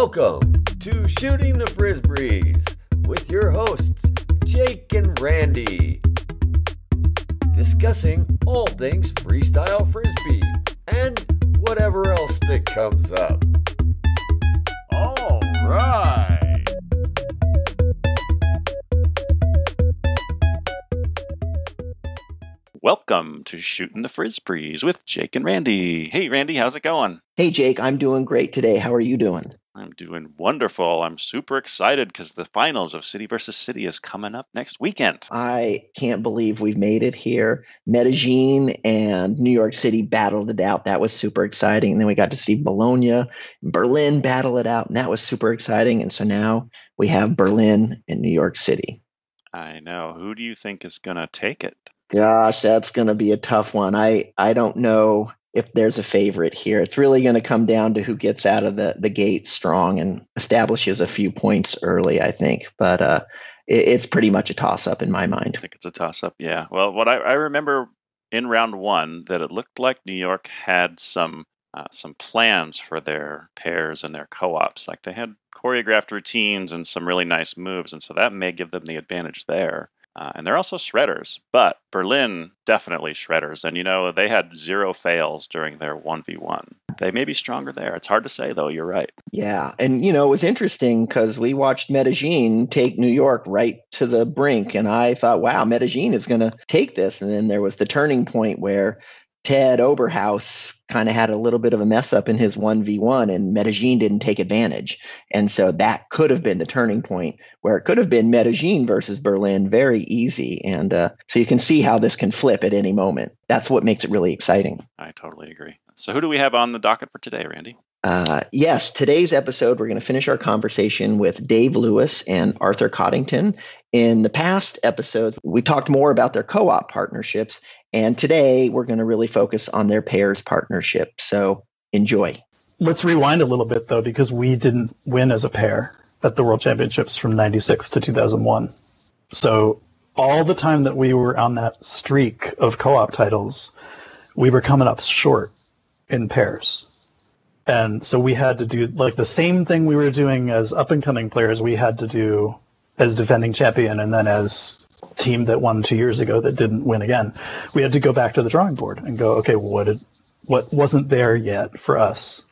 Welcome to Shooting the Frisbees with your hosts, Jake and Randy. Discussing all things freestyle frisbee and whatever else that comes up. All right. Welcome to Shooting the Frisbees with Jake and Randy. Hey, Randy, how's it going? Hey, Jake, I'm doing great today. How are you doing? I'm doing wonderful. I'm super excited because the finals of City versus City is coming up next weekend. I can't believe we've made it here. Medellin and New York City battled it out. That was super exciting. And then we got to see Bologna, Berlin battle it out, and that was super exciting. And so now we have Berlin and New York City. I know. Who do you think is going to take it? Gosh, that's going to be a tough one. I I don't know if there's a favorite here. It's really going to come down to who gets out of the the gate strong and establishes a few points early. I think, but uh, it, it's pretty much a toss up in my mind. I think it's a toss up. Yeah. Well, what I, I remember in round one that it looked like New York had some uh, some plans for their pairs and their co-ops. Like they had choreographed routines and some really nice moves, and so that may give them the advantage there. Uh, and they're also shredders, but Berlin definitely shredders. And you know, they had zero fails during their 1v1. They may be stronger there. It's hard to say, though. You're right. Yeah. And, you know, it was interesting because we watched Medellin take New York right to the brink. And I thought, wow, Medellin is going to take this. And then there was the turning point where Ted Oberhaus kind of had a little bit of a mess up in his 1v1 and Medellin didn't take advantage. And so that could have been the turning point where it could have been Medellin versus Berlin very easy. And uh, so you can see how this can flip at any moment. That's what makes it really exciting. I totally agree. So who do we have on the docket for today, Randy? Uh, yes, today's episode, we're going to finish our conversation with Dave Lewis and Arthur Coddington. In the past episodes, we talked more about their co op partnerships, and today we're going to really focus on their pairs partnership. So enjoy. Let's rewind a little bit, though, because we didn't win as a pair at the World Championships from 96 to 2001. So all the time that we were on that streak of co op titles, we were coming up short in pairs and so we had to do like the same thing we were doing as up and coming players we had to do as defending champion and then as team that won two years ago that didn't win again. We had to go back to the drawing board and go okay what did what wasn't there yet for us?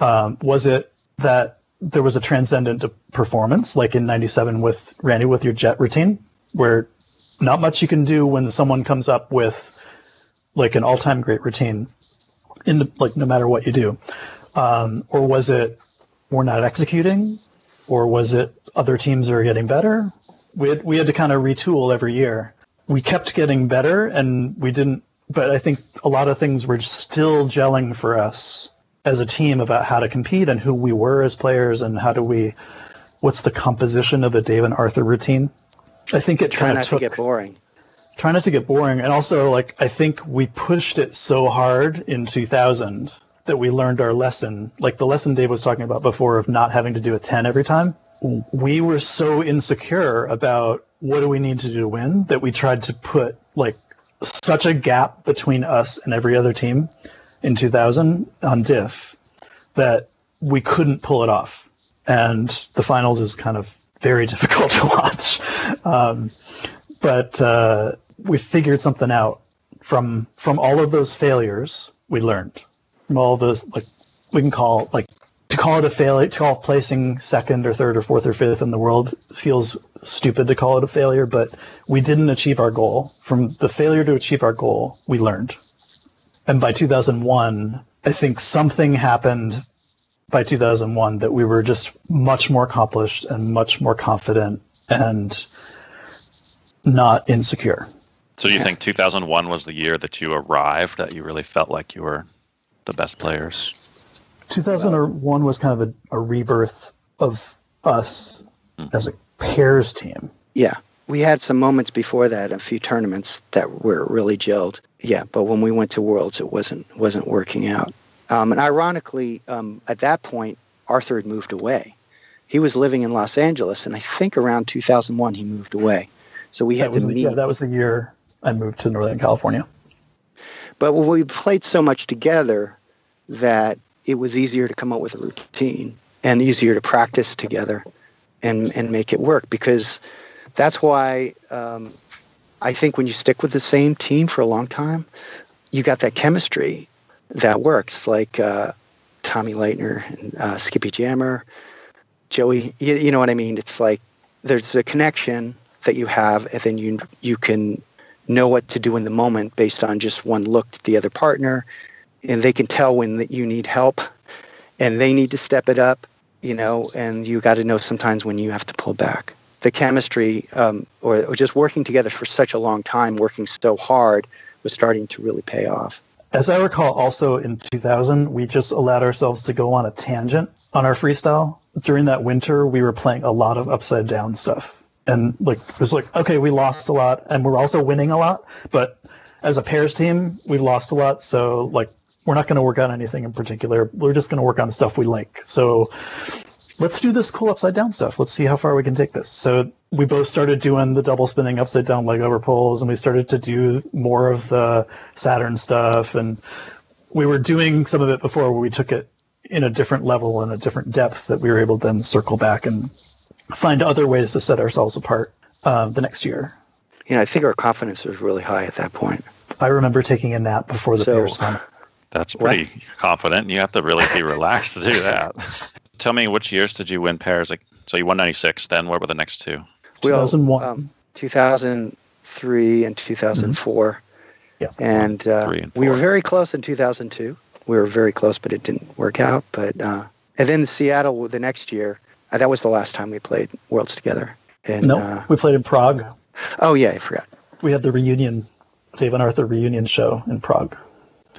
Um, was it that there was a transcendent performance like in 97 with randy with your jet routine where not much you can do when someone comes up with like an all-time great routine in the, like no matter what you do um, or was it we're not executing? Or was it other teams are getting better? We had, we had to kind of retool every year. We kept getting better and we didn't, but I think a lot of things were still gelling for us as a team about how to compete and who we were as players and how do we, what's the composition of a Dave and Arthur routine. I think it try not took, to get boring. Try not to get boring, and also like I think we pushed it so hard in 2000 that we learned our lesson, like the lesson Dave was talking about before of not having to do a 10 every time. We were so insecure about what do we need to do to win that we tried to put like such a gap between us and every other team in 2000 on diff that we couldn't pull it off. And the finals is kind of very difficult to watch. Um, but uh, we figured something out from from all of those failures. We learned all those like we can call like to call it a failure to call placing second or third or fourth or fifth in the world feels stupid to call it a failure but we didn't achieve our goal. From the failure to achieve our goal we learned. And by 2001 i think something happened by 2001 that we were just much more accomplished and much more confident and not insecure. So do you think 2001 was the year that you arrived that you really felt like you were the best players. 2001 was kind of a, a rebirth of us mm. as a pairs team. Yeah. We had some moments before that, a few tournaments that were really gelled. Yeah, but when we went to Worlds, it wasn't wasn't working out. Um, and ironically, um, at that point, Arthur had moved away. He was living in Los Angeles, and I think around 2001 he moved away. So we had to meet. yeah, that was the year I moved to Northern California. But we played so much together that it was easier to come up with a routine. and easier to practice together and and make it work because that's why um, I think when you stick with the same team for a long time, you got that chemistry that works. Like uh, Tommy Leitner and uh, Skippy Jammer, Joey. You, you know what I mean? It's like there's a connection that you have, and then you you can know what to do in the moment based on just one look at the other partner, and they can tell when that you need help, and they need to step it up. You know, and you got to know sometimes when you have to pull back. The chemistry, um, or, or just working together for such a long time, working so hard, was starting to really pay off. As I recall, also in 2000, we just allowed ourselves to go on a tangent on our freestyle. During that winter, we were playing a lot of upside down stuff. And like, it was like, okay, we lost a lot and we're also winning a lot. But as a pairs team, we've lost a lot. So, like, we're not going to work on anything in particular. We're just going to work on stuff we like. So, let's do this cool upside down stuff. Let's see how far we can take this. So we both started doing the double spinning upside down leg over pulls, and we started to do more of the Saturn stuff. And we were doing some of it before where we took it in a different level and a different depth that we were able to then circle back and find other ways to set ourselves apart uh, the next year. You know, I think our confidence was really high at that point. I remember taking a nap before the So- fun. That's pretty confident. You have to really be relaxed to do that. Tell me, which years did you win pairs? Like, so you won '96. Then what were the next two? We all- 2001. um, 2003 and 2004. Yeah. And, uh, and we were very close in 2002. We were very close, but it didn't work out. But uh, and then Seattle the next year. Uh, that was the last time we played Worlds together. And no, uh, we played in Prague. oh yeah, I forgot. We had the reunion, Dave and Arthur reunion show in Prague.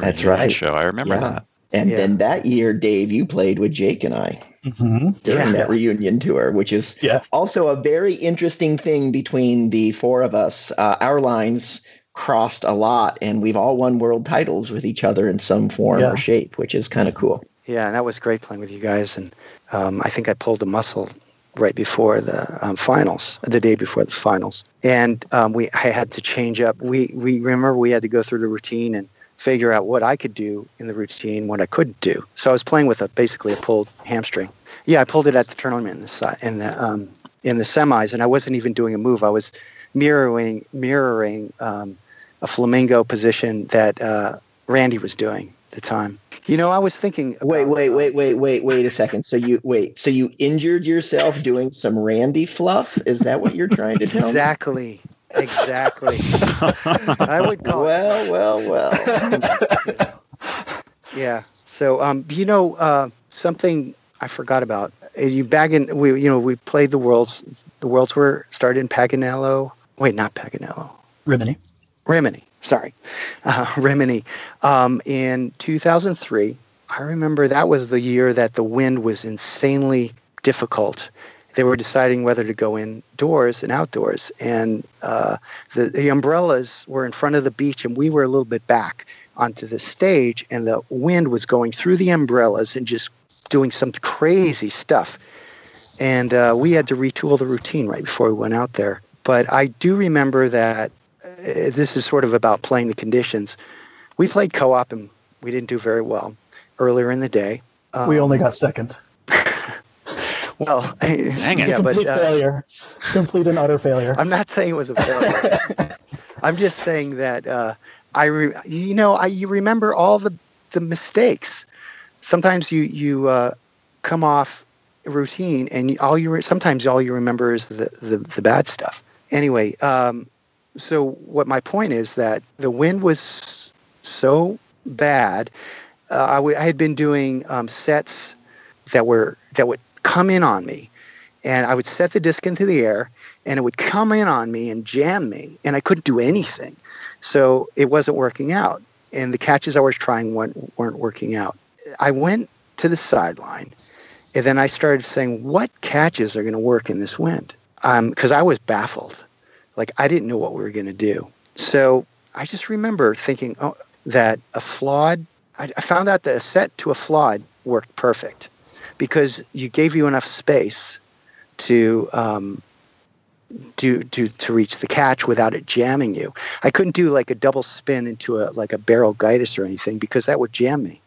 That's Reunion right. Show. I remember Yeah. that. And Yeah. then that year, Dave, you played with Jake and I Mm-hmm. during Yeah. that reunion tour, which is Yeah. also a very interesting thing between the four of us. Uh, our lines crossed a lot, and we've all won world titles with each other in some form Yeah. or shape, which is kind of cool. Yeah, and that was great playing with you guys. And um, I think I pulled a muscle right before the um, finals, the day before the finals. And um, we, I had to change up. We, we remember we had to go through the routine and figure out what I could do in the routine, what I couldn't do. So I was playing with a basically a pulled hamstring. Yeah, I pulled it at the tournament in the in the um, in the semis, and I wasn't even doing a move. I was mirroring mirroring um, a flamingo position that uh, Randy was doing at the time. You know, I was thinking. Wait, about, wait, uh, wait, wait, wait, wait a second. So you wait. So you injured yourself doing some Randy fluff? Is that what you're trying to tell me? Exactly. Exactly. I would call it. Well, well, well. Yeah. So, um, you know, uh, something I forgot about. Is you bagging? We, you know, we played the worlds. The worlds were started in Paganello. Wait, not Paganello. Rimini. Rimini. Sorry, uh, Rimini. Um, in 2003, I remember that was the year that the wind was insanely difficult. They were deciding whether to go indoors and outdoors, and uh, the, the umbrellas were in front of the beach, and we were a little bit back onto the stage, and the wind was going through the umbrellas and just doing some crazy stuff. And uh, we had to retool the routine right before we went out there. But I do remember that uh, this is sort of about playing the conditions. We played co-op and we didn't do very well earlier in the day. Um, we only got second. Well, Dang it. yeah, but Complete uh, failure. Complete and utter failure. I'm not saying it was a failure. I'm just saying that uh, I, re- you know, I you remember all the the mistakes. Sometimes you you uh, come off routine, and all you re- sometimes all you remember is the the, the bad stuff. Anyway, um, so what my point is that the wind was so bad. Uh, I, w- I had been doing um, sets that were that would come in on me, and I would set the disc into the air, and it would come in on me and jam me, and I couldn't do anything. So it wasn't working out, and the catches I was trying weren't, weren't working out. I went to the sideline, and then I started saying, "What catches are going to work in this wind?" Um, because I was baffled, like I didn't know what we were going to do. So I just remember thinking oh, that a flawed. I, I found out that a set to a flawed worked perfect because you gave you enough space to um, do to to reach the catch without it jamming you. I couldn't do like a double spin into a like a barrel guidus or anything because that would jam me.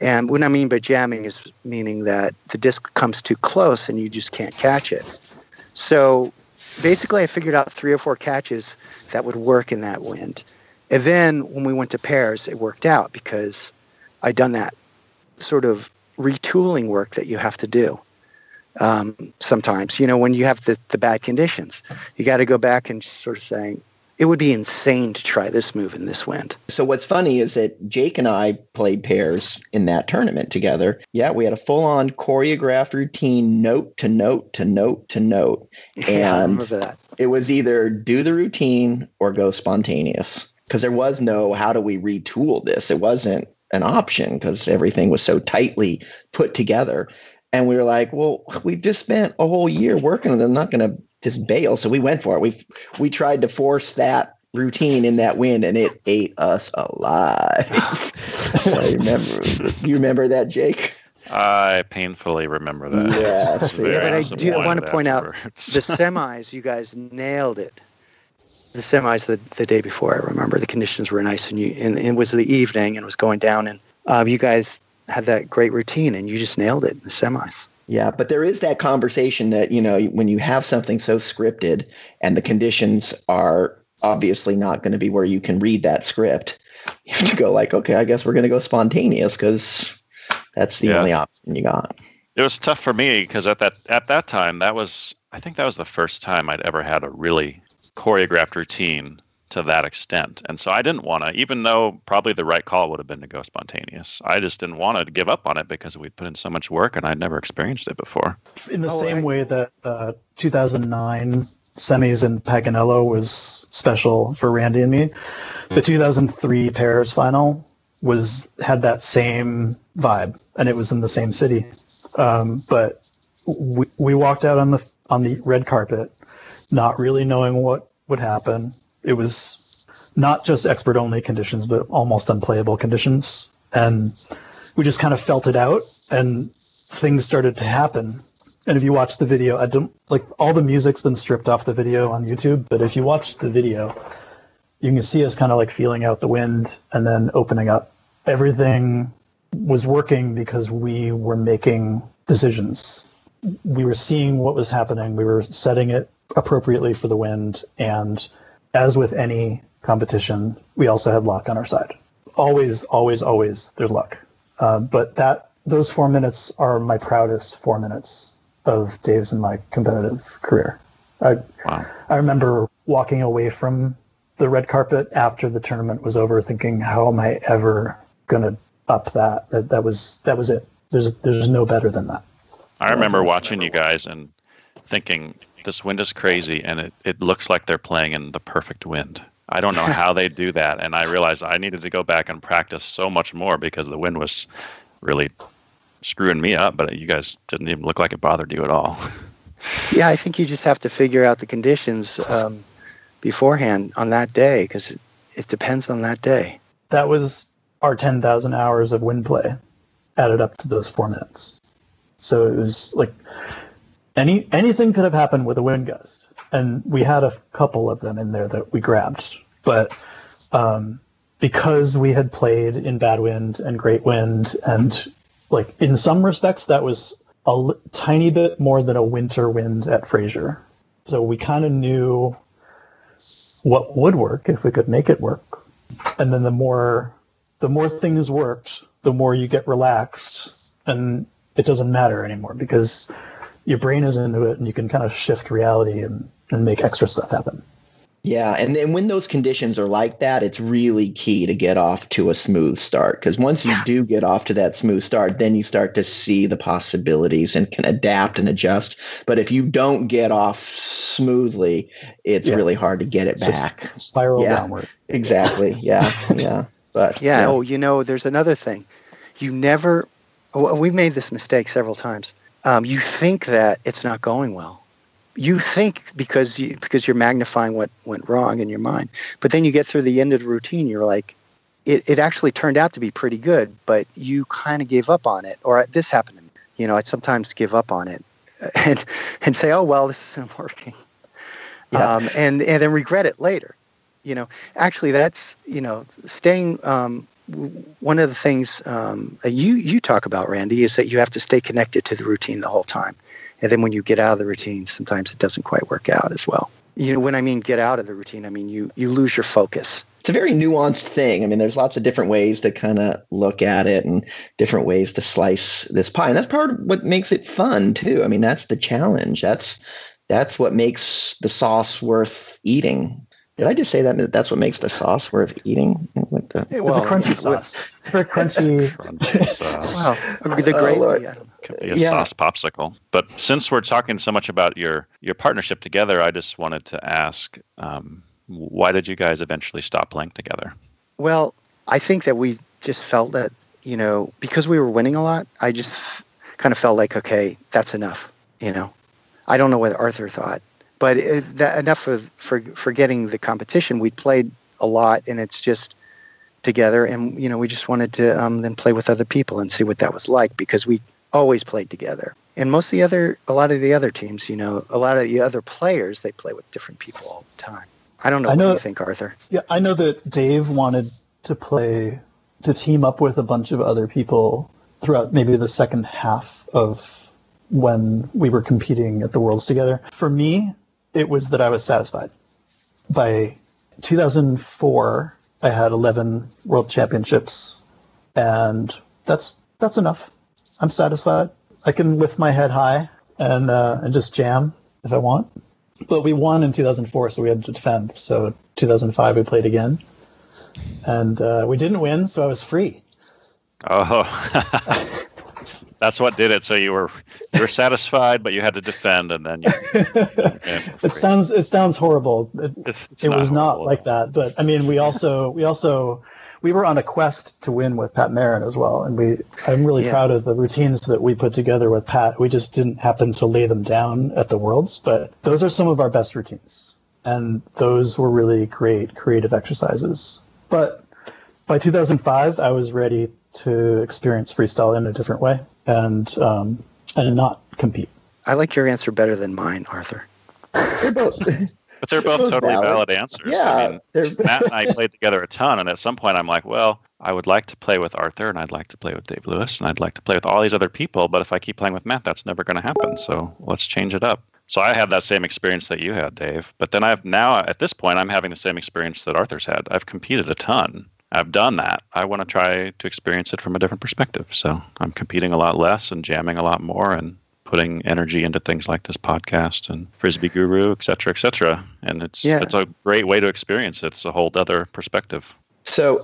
And what I mean by jamming is meaning that the disc comes too close and you just can't catch it. So basically, I figured out three or four catches that would work in that wind. And then when we went to pairs, it worked out because I'd done that sort of retooling work that you have to do um, sometimes. You know, when you have the, the bad conditions, you got to go back and sort of saying, it would be insane to try this move in this wind. So what's funny is that Jake and I played pairs in that tournament together. Yeah, we had a full-on choreographed routine, note to note to note to note, Yeah, and that. it was either do the routine or go spontaneous because there was no how do we retool this. It wasn't an option because everything was so tightly put together. And we were like, well, we've just spent a whole year working on it. I'm not going to just bail. So we went for it. We we tried to force that routine in that wind and it ate us alive. I remember. You remember that, Jake? I painfully remember that. Yes, yeah, but I do- I wanna point out. The semis, you guys nailed it. The semis the, the day before, I remember the conditions were nice and you and it was the evening and it was going down and uh, you guys had that great routine and you just nailed it in the semis. Yeah, but there is that conversation that, you know, when you have something so scripted and the conditions are obviously not going to be where you can read that script, you have to go like, okay, I guess we're going to go spontaneous because that's the Yeah. only option you got. It was tough for me because at that at that time that was I think that was the first time I'd ever had a really choreographed routine to that extent. And so I didn't want to, even though probably the right call would have been to go spontaneous. I just didn't want to give up on it because we'd put in so much work and I'd never experienced it before. In the Oh, same I- way that uh, 2009 semis in Paganello was special for Randy and me, the 2003 pairs final was had that same vibe, and it was in the same city. Um, but we, we walked out on the on the red carpet, not really knowing what would happen. It was not just expert only conditions, but almost unplayable conditions, and we just kind of felt it out, and things started to happen. And if you watch the video, I don't like all the music's been stripped off the video on YouTube, but if you watch the video, you can see us kind of like feeling out the wind and then opening up. Everything was working because we were making decisions. We were seeing what was happening. We were setting it appropriately for the wind. And as with any competition, we also had luck on our side. Always, always, always, there's luck. Uh, but that those four minutes are my proudest four minutes of Dave's and my competitive career. I, Wow. I remember walking away from the red carpet after the tournament was over, thinking, "How am I ever gonna up that? That, that was that was it. There's there's no better than that." I remember watching you guys and thinking this wind is crazy and it, it looks like they're playing in the perfect wind. I don't know how they do that. And I realized I needed to go back and practice so much more because the wind was really screwing me up, but you guys didn't even look like it bothered you at all. Yeah, I think you just have to figure out the conditions um, beforehand on that day because it, it depends on that day. That was our ten thousand hours of wind play added up to those four minutes. So it was like any anything could have happened with a wind gust, and we had a couple of them in there that we grabbed. But um, because we had played in bad wind and great wind, and like in some respects, that was a l- tiny bit more than a winter wind at Fraser. So we kind of knew what would work if we could make it work. And then the more the more things worked, the more you get relaxed and it doesn't matter anymore because your brain is into it and you can kind of shift reality and, and make extra stuff happen. Yeah, and then when those conditions are like that, it's really key to get off to a smooth start because once you do get off to that smooth start, then you start to see the possibilities and can adapt and adjust. But if you don't get off smoothly, it's Yeah. really hard to get it It's just- back. Spiral Yeah. downward. Exactly. Yeah. Yeah. But Yeah. Oh, you know, there's another thing. You never. We've made this mistake several times. Um, you think that it's not going well. You think because you because you're magnifying what went wrong in your mind, but then you get through the end of the routine. You're like, it, it actually turned out to be pretty good, but you kind of gave up on it, or this happened to me. You know, I'd sometimes give up on it, and and say, oh well, this isn't working, Yeah. um, and and then regret it later you know actually that's you know staying um, one of the things um, you you talk about, Randy, is that you have to stay connected to the routine the whole time, and then when you get out of the routine, sometimes it doesn't quite work out as well. You know, when I mean get out of the routine, I mean you you lose your focus. It's a very nuanced thing. I mean, there's lots of different ways to kind of look at it and different ways to slice this pie, and that's part of what makes it fun too. I mean, that's the challenge. That's that's what makes the sauce worth eating. Did I just say that? That's what makes the sauce worth eating. With the, well, it's a crunchy sauce. It's very crunchy. crunchy sauce. Wow, the gravy. Oh, yeah. Could be a yeah. sauce popsicle. But since we're talking so much about your your partnership together, I just wanted to ask, um, why did you guys eventually stop playing together? Well, I think that we just felt that you know because we were winning a lot, I just f- kind of felt like okay, that's enough. You know, I don't know what Arthur thought, but it, that, enough of for forgetting the competition. We played a lot, and it's just together, and you know, we just wanted to um, then play with other people and see what that was like because we always played together. And most of the other, a lot of the other teams, you know, a lot of the other players, they play with different people all the time. I don't know, I know what you think, Arthur. Yeah, I know that Dave wanted to play to team up with a bunch of other people throughout maybe the second half of when we were competing at the Worlds together. For me, it was that I was satisfied. By 2004, I had 11 World Championships, and that's that's enough. I'm satisfied. I can lift my head high and uh, and just jam if I want. But we won in 2004, so we had to defend. So 2005, we played again, and uh, we didn't win, so I was free. Oh. That's what did it. So you were you were satisfied, but you had to defend, and then you. it sounds it sounds horrible. It, it not was not like that, but I mean, we also we also we were on a quest to win with Pat Marin as well, and we I'm really yeah. proud of the routines that we put together with Pat. We just didn't happen to lay them down at the Worlds, but those are some of our best routines, and those were really great creative exercises. But by 2005, I was ready to experience freestyle in a different way and um, and not compete. I like your answer better than mine, Arthur. they're both, but they're both totally valid, valid answers. Yeah, I mean, Matt and I played together a ton, and at some point, I'm like, well, I would like to play with Arthur, and I'd like to play with Dave Lewis, and I'd like to play with all these other people. But if I keep playing with Matt, that's never going to happen. So let's change it up. So I had that same experience that you had, Dave. But then I've now at this point, I'm having the same experience that Arthur's had. I've competed a ton, I've done that. I want to try to experience it from a different perspective. So I'm competing a lot less and jamming a lot more and putting energy into things like this podcast and Frisbee Guru, et cetera, et cetera. And it's yeah. it's a great way to experience it. It's a whole other perspective. So,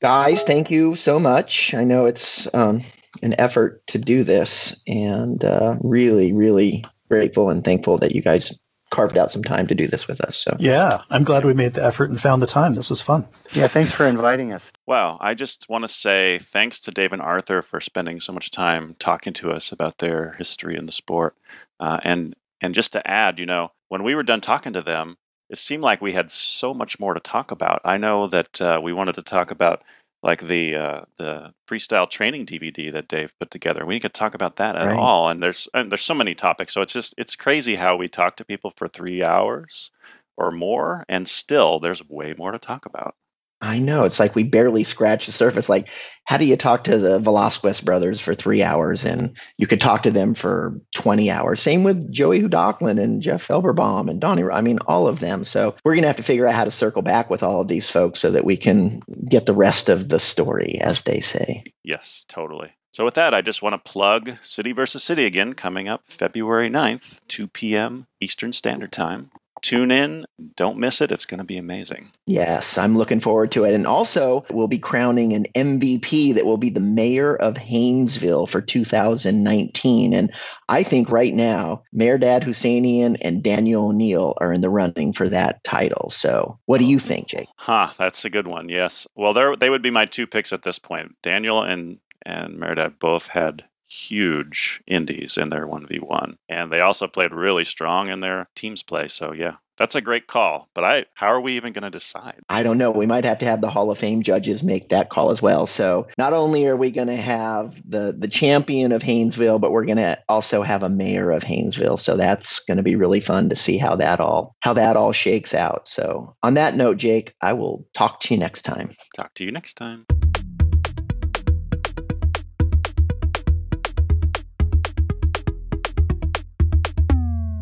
guys, thank you so much. I know it's um, an effort to do this, and uh, really, really grateful and thankful that you guys carved out some time to do this with us. So yeah, I'm glad we made the effort and found the time. This was fun. Yeah, thanks for inviting us. Wow, I just want to say thanks to Dave and Arthur for spending so much time talking to us about their history in the sport, uh, and and just to add, you know, when we were done talking to them, it seemed like we had so much more to talk about. I know that uh, we wanted to talk about like the uh, the freestyle training DVD that Dave put together. We could talk about that at right. all. And there's and there's so many topics. So it's just it's crazy how we talk to people for three hours or more, and still there's way more to talk about. I know. It's like we barely scratch the surface. Like, how do you talk to the Velasquez brothers for three hours and you could talk to them for 20 hours? Same with Joey Hudoklin and Jeff Felberbaum and Donnie. I mean, all of them. So we're going to have to figure out how to circle back with all of these folks so that we can get the rest of the story, as they say. Yes, totally. So with that, I just want to plug City versus City again, coming up February 9th, 2 p.m. Eastern Standard Time tune in. Don't miss it. It's going to be amazing. Yes, I'm looking forward to it. And also, we'll be crowning an MVP that will be the mayor of Haynesville for 2019. And I think right now, Mehrdad Husseinian and Daniel O'Neill are in the running for that title. So, what do you think, Jake? Huh, that's a good one. Yes. Well, they would be my two picks at this point. Daniel and and Meredith both had huge indies in their 1v1 and they also played really strong in their teams play. So yeah that's a great call. But i how are we even going to decide? I don't know. We might have to have the hall of fame judges make that call as well. So not only are we going to have the the champion of haynesville but we're going to also have a mayor of haynesville. So that's going to be really fun to see how that all how that all shakes out. So on that note jake i will talk to you next time. Talk to you next time